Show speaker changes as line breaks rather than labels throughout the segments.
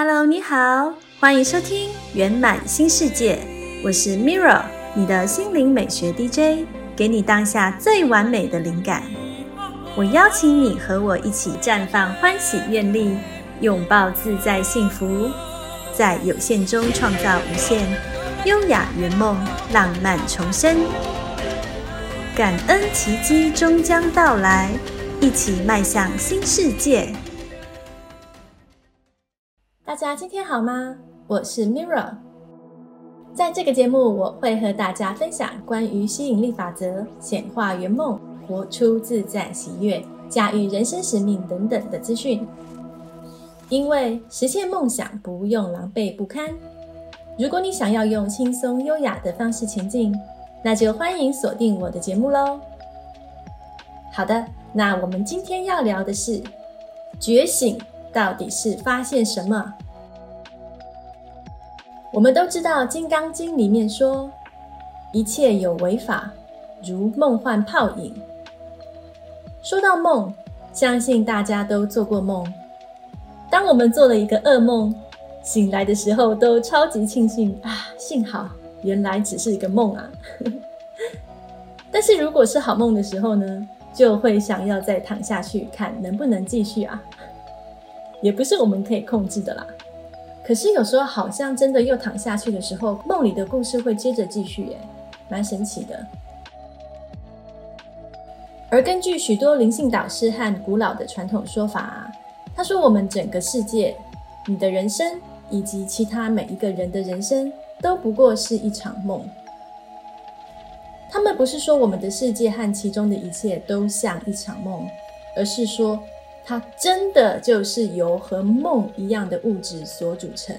Hello，你好，欢迎收听圆满新世界，我是 Mirra，你的心灵美学 DJ，给你当下最完美的灵感。我邀请你和我一起绽放欢喜愿力，拥抱自在幸福，在有限中创造无限，优雅圆梦，浪漫重生，感恩奇迹终将到来，一起迈向新世界。大家今天好吗？我是 Mirra，在这个节目我会和大家分享关于吸引力法则、显化圆梦、活出自在喜悦、驾驭人生使命等等的资讯。因为实现梦想不用狼狈不堪。如果你想要用轻松优雅的方式前进，那就欢迎锁定我的节目喽。好的，那我们今天要聊的是觉醒。到底是发现什么？我们都知道《金刚经》里面说，一切有为法，如梦幻泡影。说到梦，相信大家都做过梦。当我们做了一个噩梦，醒来的时候都超级庆幸啊，幸好原来只是一个梦啊。但是如果是好梦的时候呢，就会想要再躺下去看能不能继续啊。也不是我们可以控制的啦。可是有时候好像真的又躺下去的时候，梦里的故事会接着继续，耶，蛮神奇的。而根据许多灵性导师和古老的传统说法，他说我们整个世界、你的人生以及其他每一个人的人生都不过是一场梦。他们不是说我们的世界和其中的一切都像一场梦，而是说。它真的就是由和梦一样的物质所组成，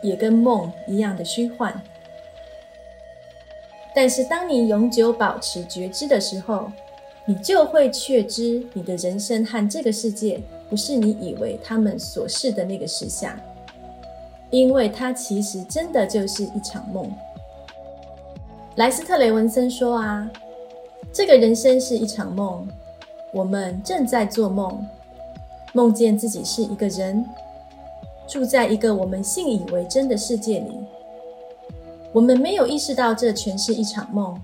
也跟梦一样的虚幻。但是，当你永久保持觉知的时候，你就会确知你的人生和这个世界不是你以为他们所示的那个实相，因为它其实真的就是一场梦。莱斯特雷文森说：“啊，这个人生是一场梦。”我们正在做梦，梦见自己是一个人，住在一个我们信以为真的世界里。我们没有意识到这全是一场梦。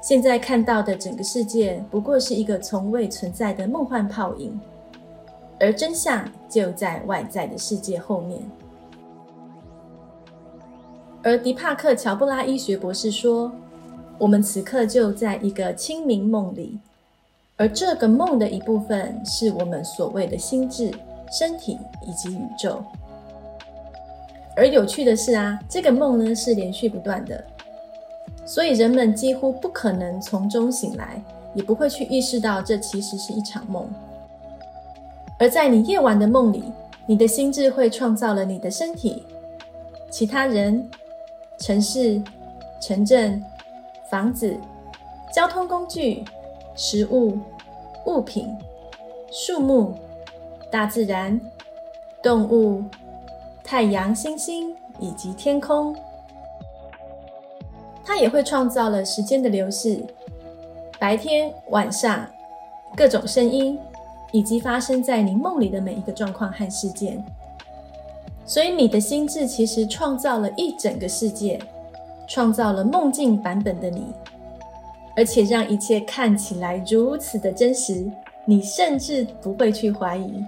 现在看到的整个世界不过是一个从未存在的梦幻泡影，而真相就在外在的世界后面。而迪帕克·乔布拉医学博士说：“我们此刻就在一个清明梦里。”而这个梦的一部分是我们所谓的心智、身体以及宇宙。而有趣的是啊，这个梦呢是连续不断的，所以人们几乎不可能从中醒来，也不会去意识到这其实是一场梦。而在你夜晚的梦里，你的心智会创造了你的身体、其他人、城市、城镇、房子、交通工具。食物、物品、树木、大自然、动物、太阳、星星以及天空，它也会创造了时间的流逝，白天、晚上，各种声音，以及发生在你梦里的每一个状况和事件。所以，你的心智其实创造了一整个世界，创造了梦境版本的你。而且让一切看起来如此的真实，你甚至不会去怀疑，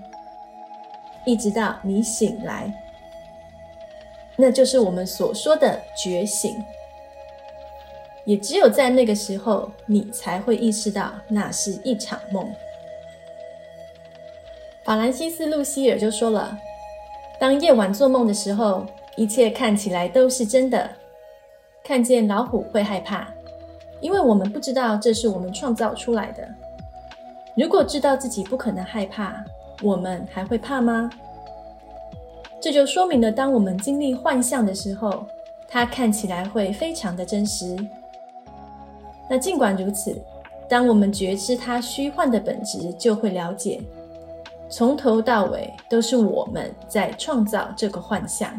一直到你醒来，那就是我们所说的觉醒。也只有在那个时候，你才会意识到那是一场梦。法兰西斯·路西尔就说了：“当夜晚做梦的时候，一切看起来都是真的。看见老虎会害怕。”因为我们不知道这是我们创造出来的。如果知道自己不可能害怕，我们还会怕吗？这就说明了，当我们经历幻象的时候，它看起来会非常的真实。那尽管如此，当我们觉知它虚幻的本质，就会了解，从头到尾都是我们在创造这个幻象。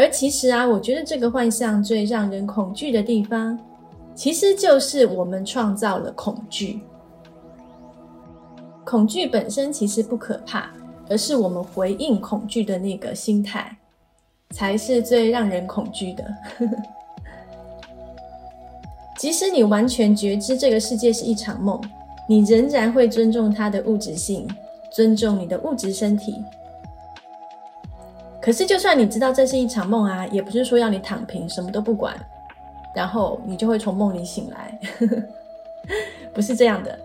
而其实啊，我觉得这个幻象最让人恐惧的地方，其实就是我们创造了恐惧。恐惧本身其实不可怕，而是我们回应恐惧的那个心态，才是最让人恐惧的。即使你完全觉知这个世界是一场梦，你仍然会尊重它的物质性，尊重你的物质身体。可是，就算你知道这是一场梦啊，也不是说要你躺平什么都不管，然后你就会从梦里醒来，不是这样的。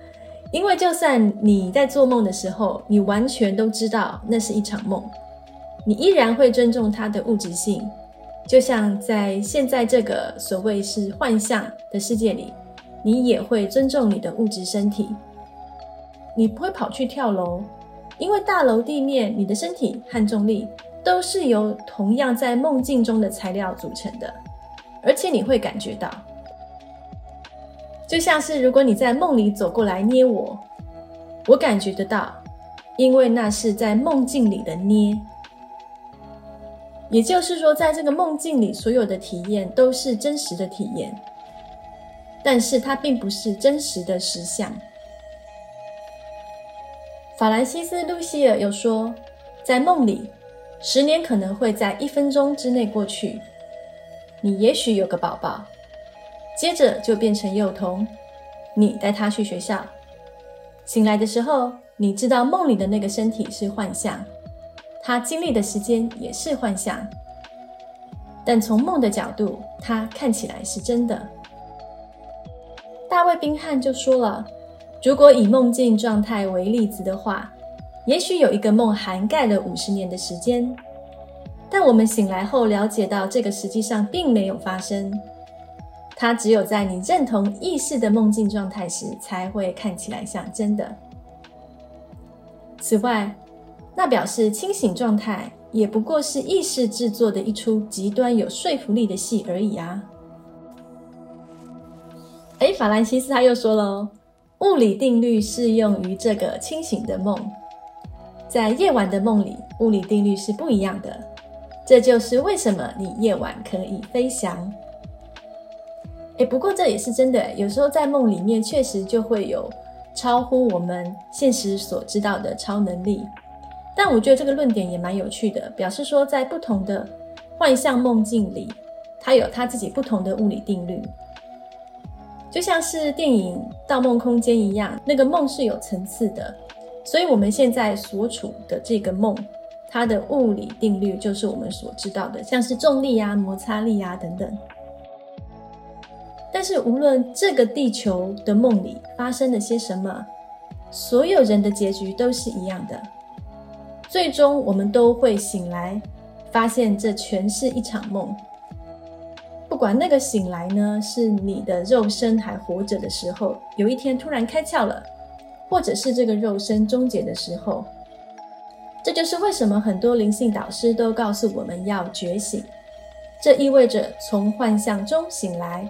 因为就算你在做梦的时候，你完全都知道那是一场梦，你依然会尊重它的物质性。就像在现在这个所谓是幻象的世界里，你也会尊重你的物质身体。你不会跑去跳楼，因为大楼地面、你的身体和重力都是由同样在梦境中的材料组成的，而且你会感觉到，就像是如果你在梦里走过来捏我，我感觉得到，因为那是在梦境里的捏。也就是说，在这个梦境里，所有的体验都是真实的体验，但是它并不是真实的实相。法兰西斯·露西尔又说，在梦里，十年可能会在一分钟之内过去。你也许有个宝宝，接着就变成幼童，你带他去学校，醒来的时候，你知道梦里的那个身体是幻象。他经历的时间也是幻象，但从梦的角度，它看起来是真的。大卫·宾汉就说了：“如果以梦境状态为例子的话，也许有一个梦涵盖了五十年的时间，但我们醒来后了解到，这个实际上并没有发生。它只有在你认同意识的梦境状态时，才会看起来像真的。此外，那表示清醒状态也不过是意识制作的一出极端有说服力的戏而已啊！哎，法兰西斯他又说了，物理定律适用于这个清醒的梦，在夜晚的梦里，物理定律是不一样的。这就是为什么你夜晚可以飞翔。哎，不过这也是真的，有时候在梦里面确实就会有超乎我们现实所知道的超能力。但我觉得这个论点也蛮有趣的，表示说在不同的幻象梦境里，它有它自己不同的物理定律，就像是电影《盗梦空间》一样，那个梦是有层次的，所以我们现在所处的这个梦，它的物理定律就是我们所知道的，像是重力啊、摩擦力啊等等。但是无论这个地球的梦里发生了些什么，所有人的结局都是一样的。最终，我们都会醒来，发现这全是一场梦。不管那个醒来呢，是你的肉身还活着的时候，有一天突然开窍了，或者是这个肉身终结的时候。这就是为什么很多灵性导师都告诉我们要觉醒，这意味着从幻象中醒来，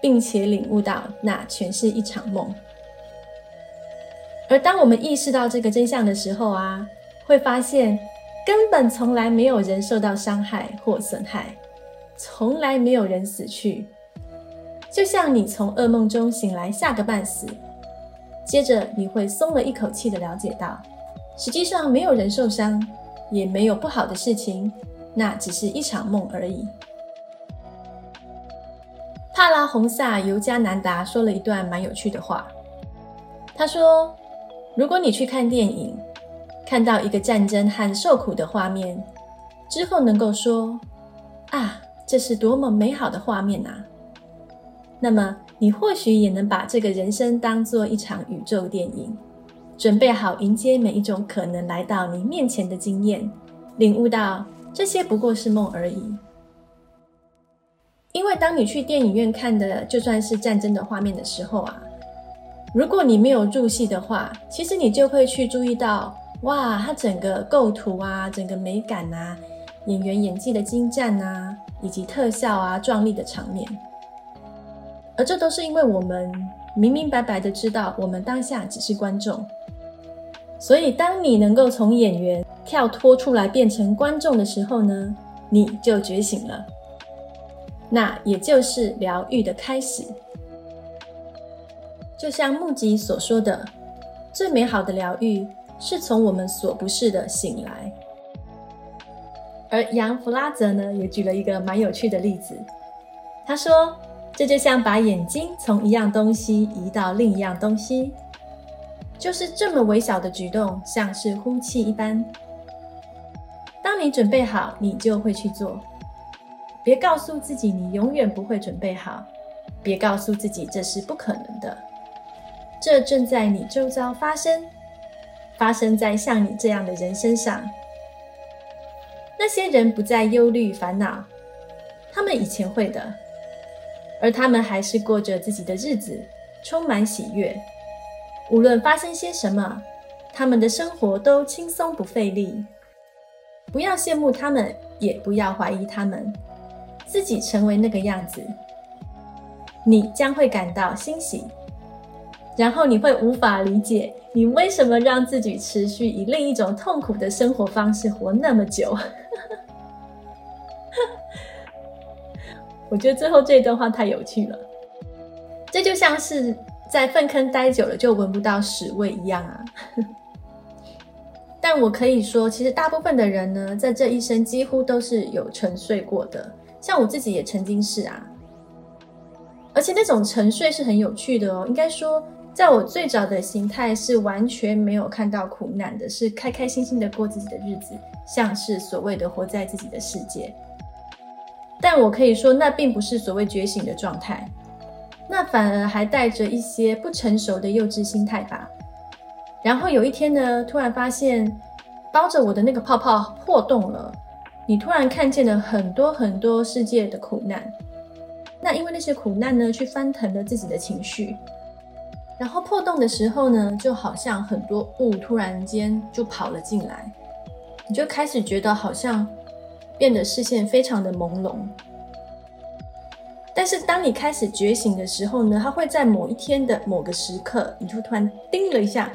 并且领悟到那全是一场梦。而当我们意识到这个真相的时候啊。会发现，根本从来没有人受到伤害或损害，从来没有人死去。就像你从噩梦中醒来，吓个半死，接着你会松了一口气的了解到，实际上没有人受伤，也没有不好的事情，那只是一场梦而已。帕拉洪萨尤加南达说了一段蛮有趣的话，他说：“如果你去看电影。”看到一个战争和受苦的画面之后，能够说：“啊，这是多么美好的画面啊！”那么，你或许也能把这个人生当做一场宇宙电影，准备好迎接每一种可能来到你面前的经验，领悟到这些不过是梦而已。因为当你去电影院看的就算是战争的画面的时候啊，如果你没有入戏的话，其实你就会去注意到。哇，它整个构图啊，整个美感啊，演员演技的精湛啊，以及特效啊，壮丽的场面，而这都是因为我们明明白白的知道，我们当下只是观众。所以，当你能够从演员跳脱出来变成观众的时候呢，你就觉醒了。那也就是疗愈的开始。就像木吉所说的，最美好的疗愈。是从我们所不是的醒来。而杨弗拉泽呢，也举了一个蛮有趣的例子。他说：“这就像把眼睛从一样东西移到另一样东西，就是这么微小的举动，像是呼气一般。当你准备好，你就会去做。别告诉自己你永远不会准备好，别告诉自己这是不可能的。这正在你周遭发生。”发生在像你这样的人身上。那些人不再忧虑烦恼，他们以前会的，而他们还是过着自己的日子，充满喜悦。无论发生些什么，他们的生活都轻松不费力。不要羡慕他们，也不要怀疑他们，自己成为那个样子，你将会感到欣喜。然后你会无法理解，你为什么让自己持续以另一种痛苦的生活方式活那么久？我觉得最后这一段话太有趣了，这就像是在粪坑待久了就闻不到屎味一样啊！但我可以说，其实大部分的人呢，在这一生几乎都是有沉睡过的，像我自己也曾经是啊，而且那种沉睡是很有趣的哦，应该说。在我最早的形态是完全没有看到苦难的，是开开心心的过自己的日子，像是所谓的活在自己的世界。但我可以说，那并不是所谓觉醒的状态，那反而还带着一些不成熟的幼稚心态吧。然后有一天呢，突然发现包着我的那个泡泡破洞了，你突然看见了很多很多世界的苦难，那因为那些苦难呢，去翻腾了自己的情绪。然后破洞的时候呢，就好像很多雾突然间就跑了进来，你就开始觉得好像变得视线非常的朦胧。但是当你开始觉醒的时候呢，它会在某一天的某个时刻，你就突然叮了一下。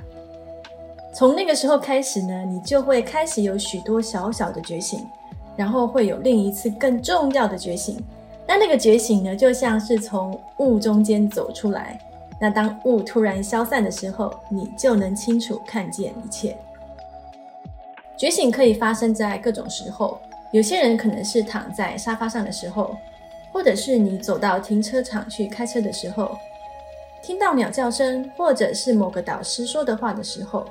从那个时候开始呢，你就会开始有许多小小的觉醒，然后会有另一次更重要的觉醒。那那个觉醒呢，就像是从雾中间走出来。那当雾突然消散的时候，你就能清楚看见一切。觉醒可以发生在各种时候，有些人可能是躺在沙发上的时候，或者是你走到停车场去开车的时候，听到鸟叫声，或者是某个导师说的话的时候，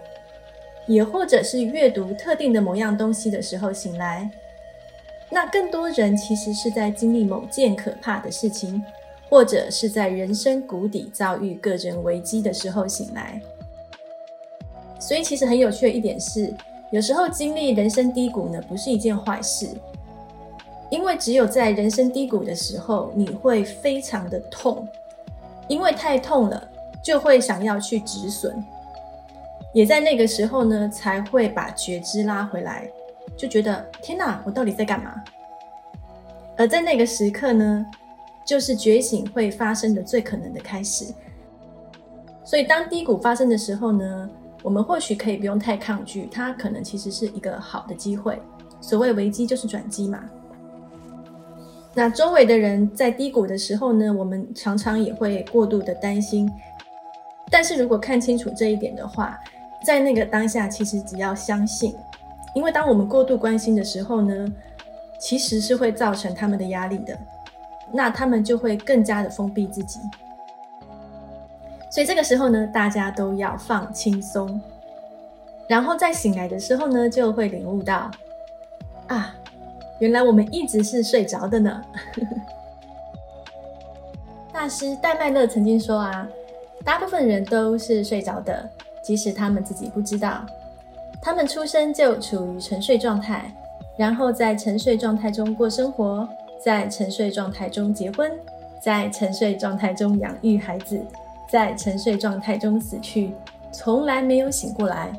也或者是阅读特定的某样东西的时候醒来。那更多人其实是在经历某件可怕的事情。或者是在人生谷底遭遇个人危机的时候醒来，所以其实很有趣的一点是，有时候经历人生低谷呢，不是一件坏事，因为只有在人生低谷的时候，你会非常的痛，因为太痛了，就会想要去止损，也在那个时候呢，才会把觉知拉回来，就觉得天哪，我到底在干嘛？而在那个时刻呢？就是觉醒会发生的最可能的开始，所以当低谷发生的时候呢，我们或许可以不用太抗拒，它可能其实是一个好的机会。所谓危机就是转机嘛。那周围的人在低谷的时候呢，我们常常也会过度的担心。但是如果看清楚这一点的话，在那个当下，其实只要相信，因为当我们过度关心的时候呢，其实是会造成他们的压力的。那他们就会更加的封闭自己，所以这个时候呢，大家都要放轻松，然后在醒来的时候呢，就会领悟到，啊，原来我们一直是睡着的呢。大师戴麦勒曾经说啊，大部分人都是睡着的，即使他们自己不知道，他们出生就处于沉睡状态，然后在沉睡状态中过生活。在沉睡状态中结婚，在沉睡状态中养育孩子，在沉睡状态中死去，从来没有醒过来。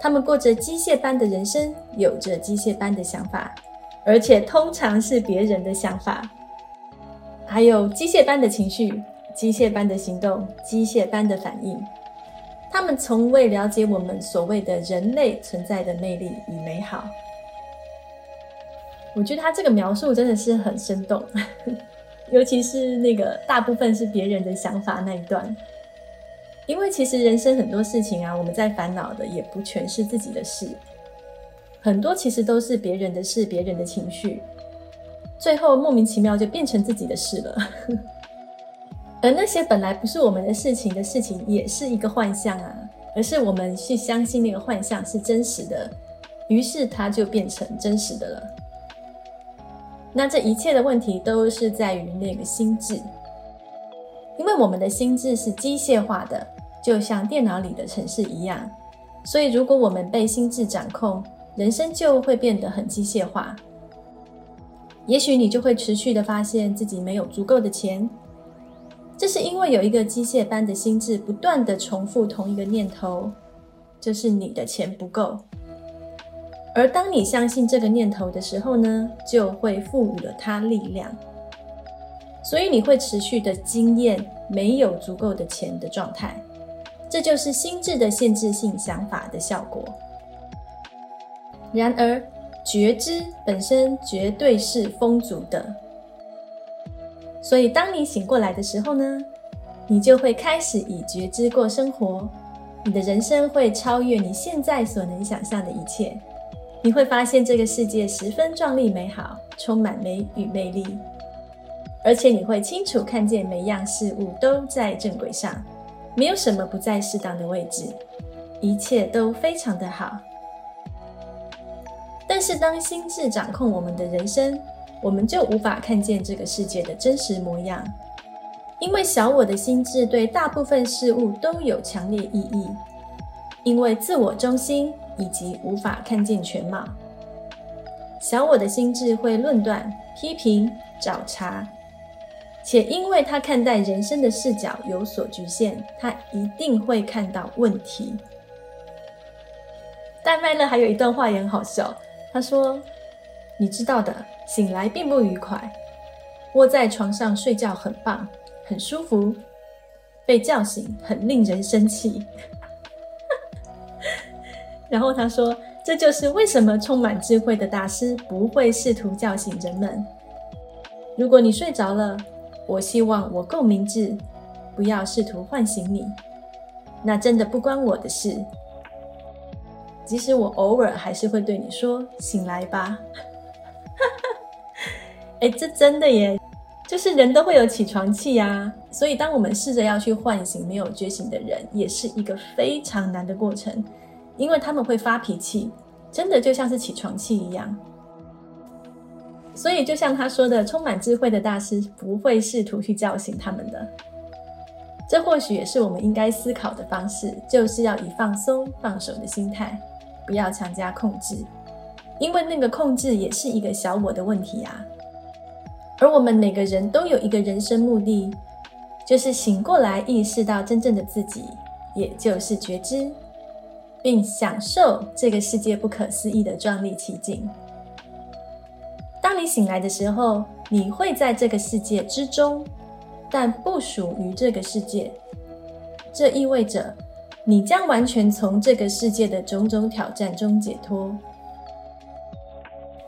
他们过着机械般的人生，有着机械般的想法，而且通常是别人的想法，还有机械般的情绪、机械般的行动、机械般的反应。他们从未了解我们所谓的人类存在的魅力与美好。我觉得他这个描述真的是很生动，尤其是那个大部分是别人的想法那一段。因为其实人生很多事情啊，我们在烦恼的也不全是自己的事，很多其实都是别人的事、别人的情绪，最后莫名其妙就变成自己的事了。而那些本来不是我们的事情的事情，也是一个幻象啊，而是我们去相信那个幻象是真实的，于是它就变成真实的了。那这一切的问题都是在于那个心智，因为我们的心智是机械化的。就像电脑里的程式一样，所以如果我们被心智掌控，人生就会变得很机械化。也许你就会持续的发现自己没有足够的钱，这是因为有一个机械般的心智不断的重复同一个念头，就是你的钱不够。而当你相信这个念头的时候呢，就会赋予了它力量，所以你会持续的经验没有足够的钱的状态。这就是心智的限制性想法的效果。然而，觉知本身绝对是丰足的，所以当你醒过来的时候呢，你就会开始以觉知过生活，你的人生会超越你现在所能想象的一切。你会发现这个世界十分壮丽美好，充满美与魅力，而且你会清楚看见每样事物都在正轨上。没有什么不在适当的位置，一切都非常的好。但是当心智掌控我们的人生，我们就无法看见这个世界的真实模样，因为小我的心智对大部分事物都有强烈意义，因为自我中心以及无法看见全貌。小我的心智会论断、批评、找茬。且因为他看待人生的视角有所局限，他一定会看到问题。戴麦勒还有一段话也很好笑，他说：“你知道的，醒来并不愉快，窝在床上睡觉很棒，很舒服；被叫醒很令人生气。”然后他说：“这就是为什么充满智慧的大师不会试图叫醒人们。如果你睡着了。”我希望我够明智，不要试图唤醒你，那真的不关我的事。即使我偶尔还是会对你说：“醒来吧。”哈哈哎，这真的耶，就是人都会有起床气呀。所以，当我们试着要去唤醒没有觉醒的人，也是一个非常难的过程，因为他们会发脾气，真的就像是起床气一样。所以，就像他说的，充满智慧的大师不会试图去叫醒他们的。这或许也是我们应该思考的方式，就是要以放松、放手的心态，不要强加控制，因为那个控制也是一个小我的问题啊。而我们每个人都有一个人生目的，就是醒过来，意识到真正的自己，也就是觉知，并享受这个世界不可思议的壮丽奇景。当你醒来的时候，你会在这个世界之中，但不属于这个世界。这意味着你将完全从这个世界的种种挑战中解脱。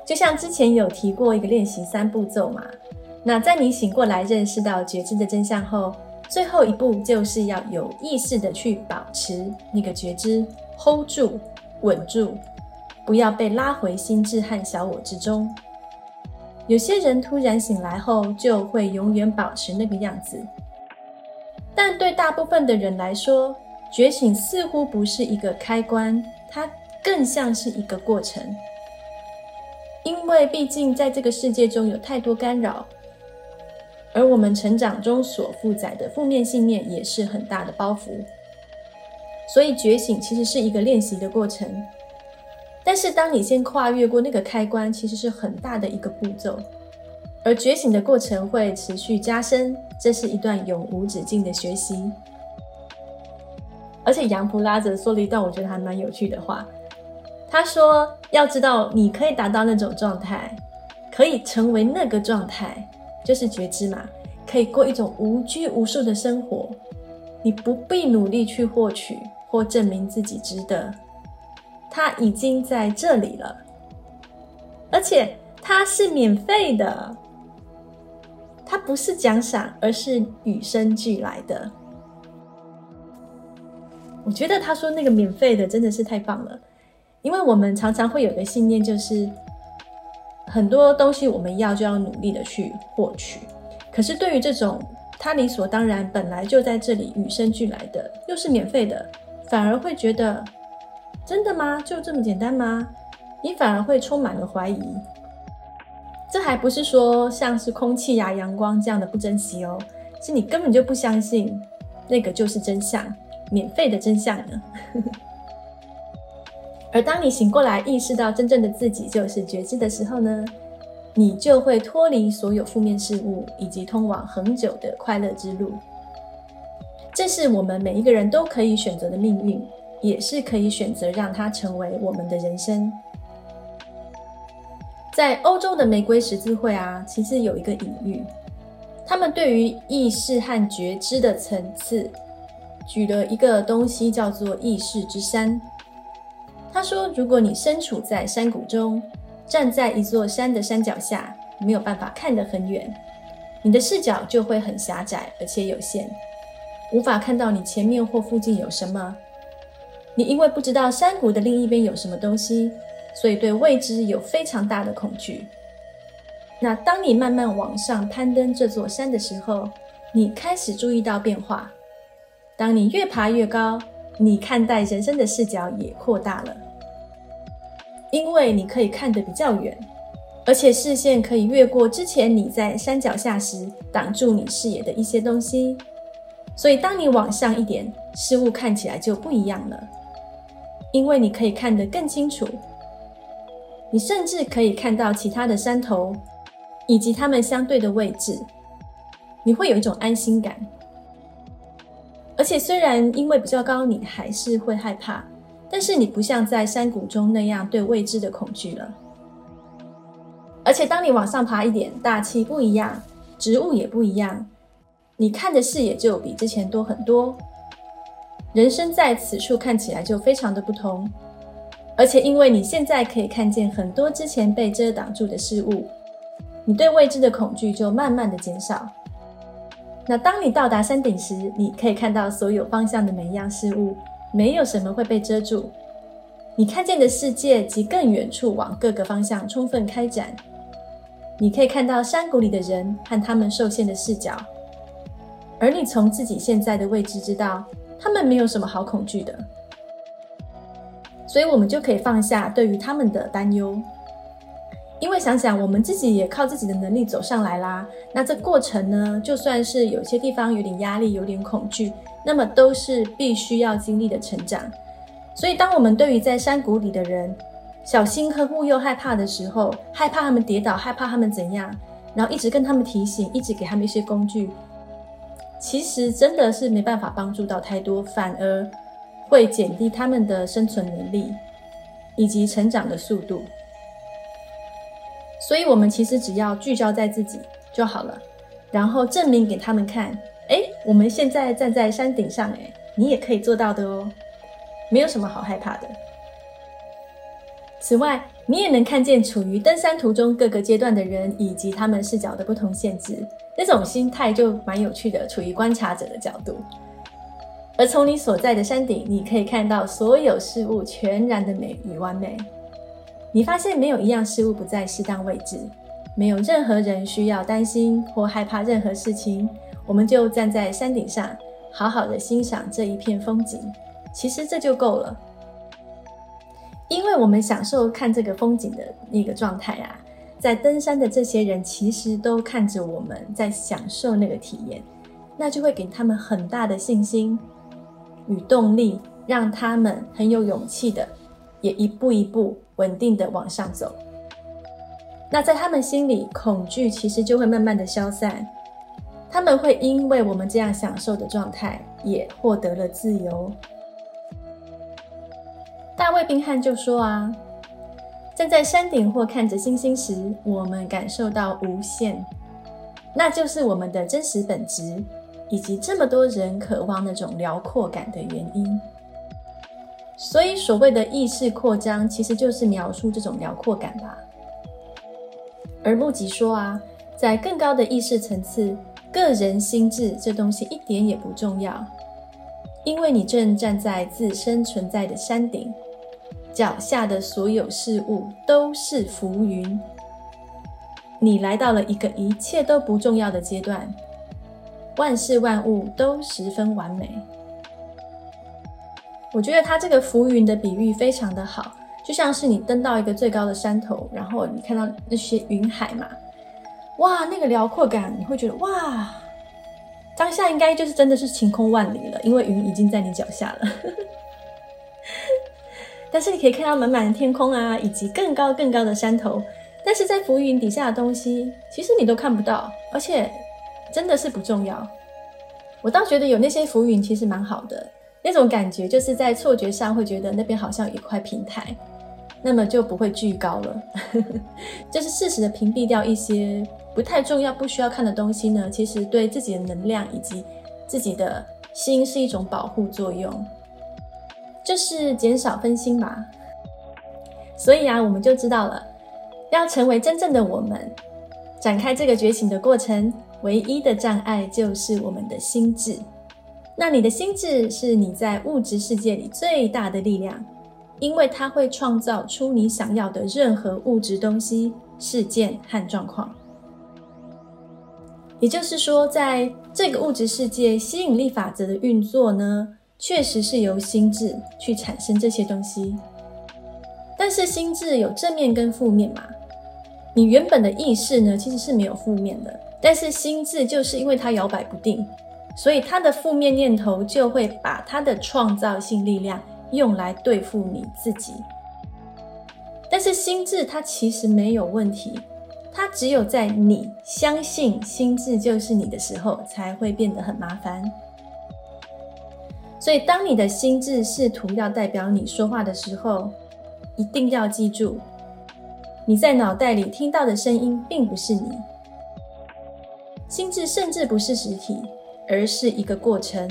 就像之前有提过一个练习三步骤嘛，那在你醒过来认识到觉知的真相后，最后一步就是要有意识的去保持那个觉知，hold 住，稳住，不要被拉回心智和小我之中。有些人突然醒来后就会永远保持那个样子，但对大部分的人来说，觉醒似乎不是一个开关，它更像是一个过程。因为毕竟在这个世界中有太多干扰，而我们成长中所负载的负面信念也是很大的包袱，所以觉醒其实是一个练习的过程。但是，当你先跨越过那个开关，其实是很大的一个步骤，而觉醒的过程会持续加深，这是一段永无止境的学习。而且，杨普拉泽说了一段我觉得还蛮有趣的话，他说：“要知道，你可以达到那种状态，可以成为那个状态，就是觉知嘛，可以过一种无拘无束的生活，你不必努力去获取或证明自己值得。”他已经在这里了，而且它是免费的，它不是奖赏，而是与生俱来的。我觉得他说那个免费的真的是太棒了，因为我们常常会有个信念，就是很多东西我们要就要努力的去获取，可是对于这种他理所当然本来就在这里与生俱来的，又是免费的，反而会觉得真的吗？就这么简单吗？你反而会充满了怀疑。这还不是说像是空气呀、阳光这样的不珍惜哦，是你根本就不相信那个就是真相。免费的真相呢？而当你醒过来，意识到真正的自己就是觉知的时候呢，你就会脱离所有负面事物，以及通往恒久的快乐之路。这是我们每一个人都可以选择的命运，也是可以选择让它成为我们的人生。在欧洲的玫瑰十字会啊，其实有一个隐喻，他们对于意识和觉知的层次。举了一个东西叫做意识之山。他说，如果你身处在山谷中，站在一座山的山脚下，没有办法看得很远，你的视角就会很狭窄而且有限，无法看到你前面或附近有什么。你因为不知道山谷的另一边有什么东西，所以对未知有非常大的恐惧。那当你慢慢往上攀登这座山的时候，你开始注意到变化。当你越爬越高，你看待人生的视角也扩大了，因为你可以看得比较远，而且视线可以越过之前你在山脚下时挡住你视野的一些东西，所以当你往上一点，事物看起来就不一样了，因为你可以看得更清楚，你甚至可以看到其他的山头以及它们相对的位置，你会有一种安心感。而且虽然因为比较高，你还是会害怕，但是你不像在山谷中那样对未知的恐惧了。而且当你往上爬一点，大气不一样，植物也不一样，你看的视野就比之前多很多。人生在此处看起来就非常的不同。而且因为你现在可以看见很多之前被遮挡住的事物，你对未知的恐惧就慢慢的减少。那当你到达山顶时，你可以看到所有方向的每一样事物，没有什么会被遮住。你看见的世界及更远处往各个方向充分开展。你可以看到山谷里的人和他们受限的视角，而你从自己现在的位置知道，他们没有什么好恐惧的。所以，我们就可以放下对于他们的担忧。因为想想我们自己也靠自己的能力走上来啦，那这过程呢，就算是有些地方有点压力、有点恐惧，那么都是必须要经历的成长。所以，当我们对于在山谷里的人小心呵护又害怕的时候，害怕他们跌倒，害怕他们怎样，然后一直跟他们提醒，一直给他们一些工具，其实真的是没办法帮助到太多，反而会减低他们的生存能力以及成长的速度。所以，我们其实只要聚焦在自己就好了，然后证明给他们看，哎，我们现在站在山顶上，哎，你也可以做到的哦，没有什么好害怕的。此外，你也能看见处于登山途中各个阶段的人以及他们视角的不同限制，那种心态就蛮有趣的，处于观察者的角度。而从你所在的山顶，你可以看到所有事物全然的美与完美。你发现没有一样事物不在适当位置，没有任何人需要担心或害怕任何事情，我们就站在山顶上，好好的欣赏这一片风景。其实这就够了，因为我们享受看这个风景的那个状态啊，在登山的这些人其实都看着我们在享受那个体验，那就会给他们很大的信心与动力，让他们很有勇气的。也一步一步稳定的往上走，那在他们心里，恐惧其实就会慢慢的消散，他们会因为我们这样享受的状态，也获得了自由。大卫宾汉就说啊，站在山顶或看着星星时，我们感受到无限，那就是我们的真实本质，以及这么多人渴望那种辽阔感的原因。所以，所谓的意识扩张，其实就是描述这种辽阔感吧。而木吉说啊，在更高的意识层次，个人心智这东西一点也不重要，因为你正站在自身存在的山顶，脚下的所有事物都是浮云。你来到了一个一切都不重要的阶段，万事万物都十分完美。我觉得他这个浮云的比喻非常的好，就像是你登到一个最高的山头，然后你看到那些云海嘛，哇，那个辽阔感，你会觉得哇。当下应该就是真的是晴空万里了，因为云已经在你脚下了。但是你可以看到满满的天空啊，以及更高更高的山头。但是在浮云底下的东西，其实你都看不到，而且真的是不重要。我倒觉得有那些浮云其实蛮好的，那种感觉就是在错觉上会觉得那边好像有一块平台，那么就不会巨高了，就是适时的屏蔽掉一些。不太重要、不需要看的东西呢，其实对自己的能量以及自己的心是一种保护作用，就是减少分心吧。所以啊，我们就知道了，要成为真正的我们，展开这个觉醒的过程，唯一的障碍就是我们的心智。那你的心智是你在物质世界里最大的力量，因为它会创造出你想要的任何物质东西、事件和状况。也就是说，在这个物质世界，吸引力法则的运作呢，确实是由心智去产生这些东西。但是心智有正面跟负面嘛？你原本的意识呢，其实是没有负面的。但是心智就是因为它摇摆不定，所以它的负面念头就会把它的创造性力量用来对付你自己。但是心智它其实没有问题。它只有在你相信心智就是你的时候，才会变得很麻烦。所以，当你的心智试图要代表你说话的时候，一定要记住，你在脑袋里听到的声音并不是你。心智甚至不是实体，而是一个过程，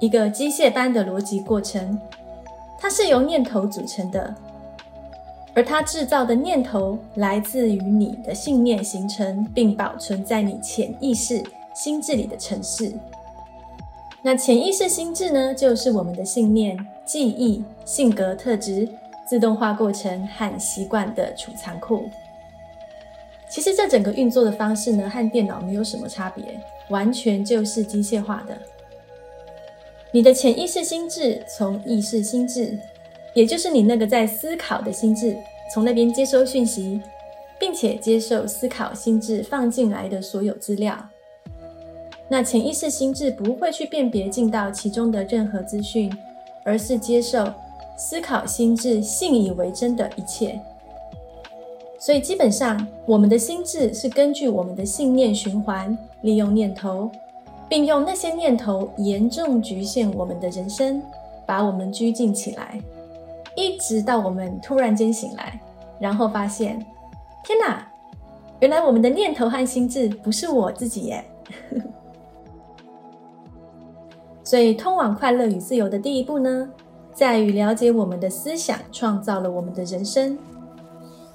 一个机械般的逻辑过程，它是由念头组成的。而它制造的念头来自于你的信念形成并保存在你潜意识心智里的城市。那潜意识心智呢，就是我们的信念、记忆、性格特质、自动化过程和习惯的储藏库。其实这整个运作的方式呢，和电脑没有什么差别，完全就是机械化的。你的潜意识心智从意识心智。也就是你那个在思考的心智，从那边接收讯息，并且接受思考心智放进来的所有资料。那潜意识心智不会去辨别进到其中的任何资讯，而是接受思考心智信以为真的一切。所以基本上，我们的心智是根据我们的信念循环，利用念头，并用那些念头严重局限我们的人生，把我们拘禁起来。一直到我们突然间醒来，然后发现，天哪，原来我们的念头和心智不是我自己耶！所以，通往快乐与自由的第一步呢，在于了解我们的思想创造了我们的人生。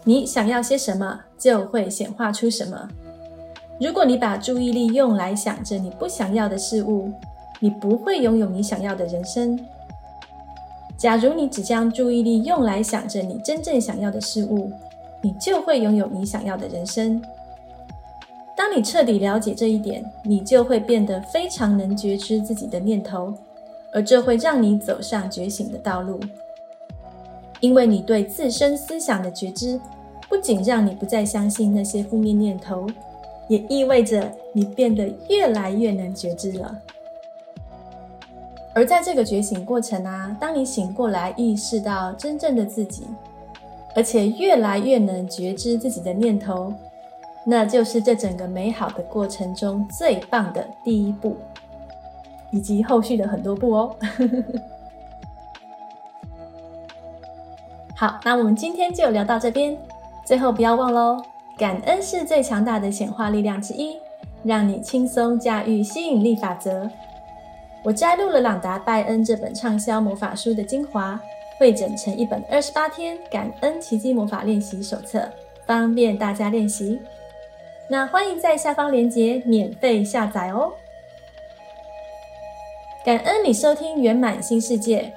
你想要些什么，就会显化出什么。如果你把注意力用来想着你不想要的事物，你不会拥有你想要的人生。假如你只将注意力用来想着你真正想要的事物，你就会拥有你想要的人生。当你彻底了解这一点，你就会变得非常能觉知自己的念头，而这会让你走上觉醒的道路。因为你对自身思想的觉知，不仅让你不再相信那些负面念头，也意味着你变得越来越能觉知了。而在这个觉醒过程啊，当你醒过来，意识到真正的自己，而且越来越能觉知自己的念头，那就是这整个美好的过程中最棒的第一步，以及后续的很多步哦。好，那我们今天就聊到这边。最后不要忘喽，感恩是最强大的显化力量之一，让你轻松驾驭吸引力法则。我摘录了朗达·拜恩这本畅销魔法书的精华，汇整成一本二十八天感恩奇迹魔法练习手册，方便大家练习。那欢迎在下方链接免费下载哦。感恩你收听圆满新世界，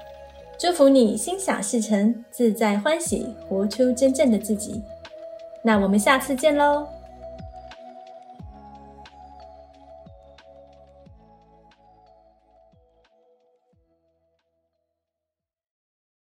祝福你心想事成，自在欢喜，活出真正的自己。那我们下次见喽。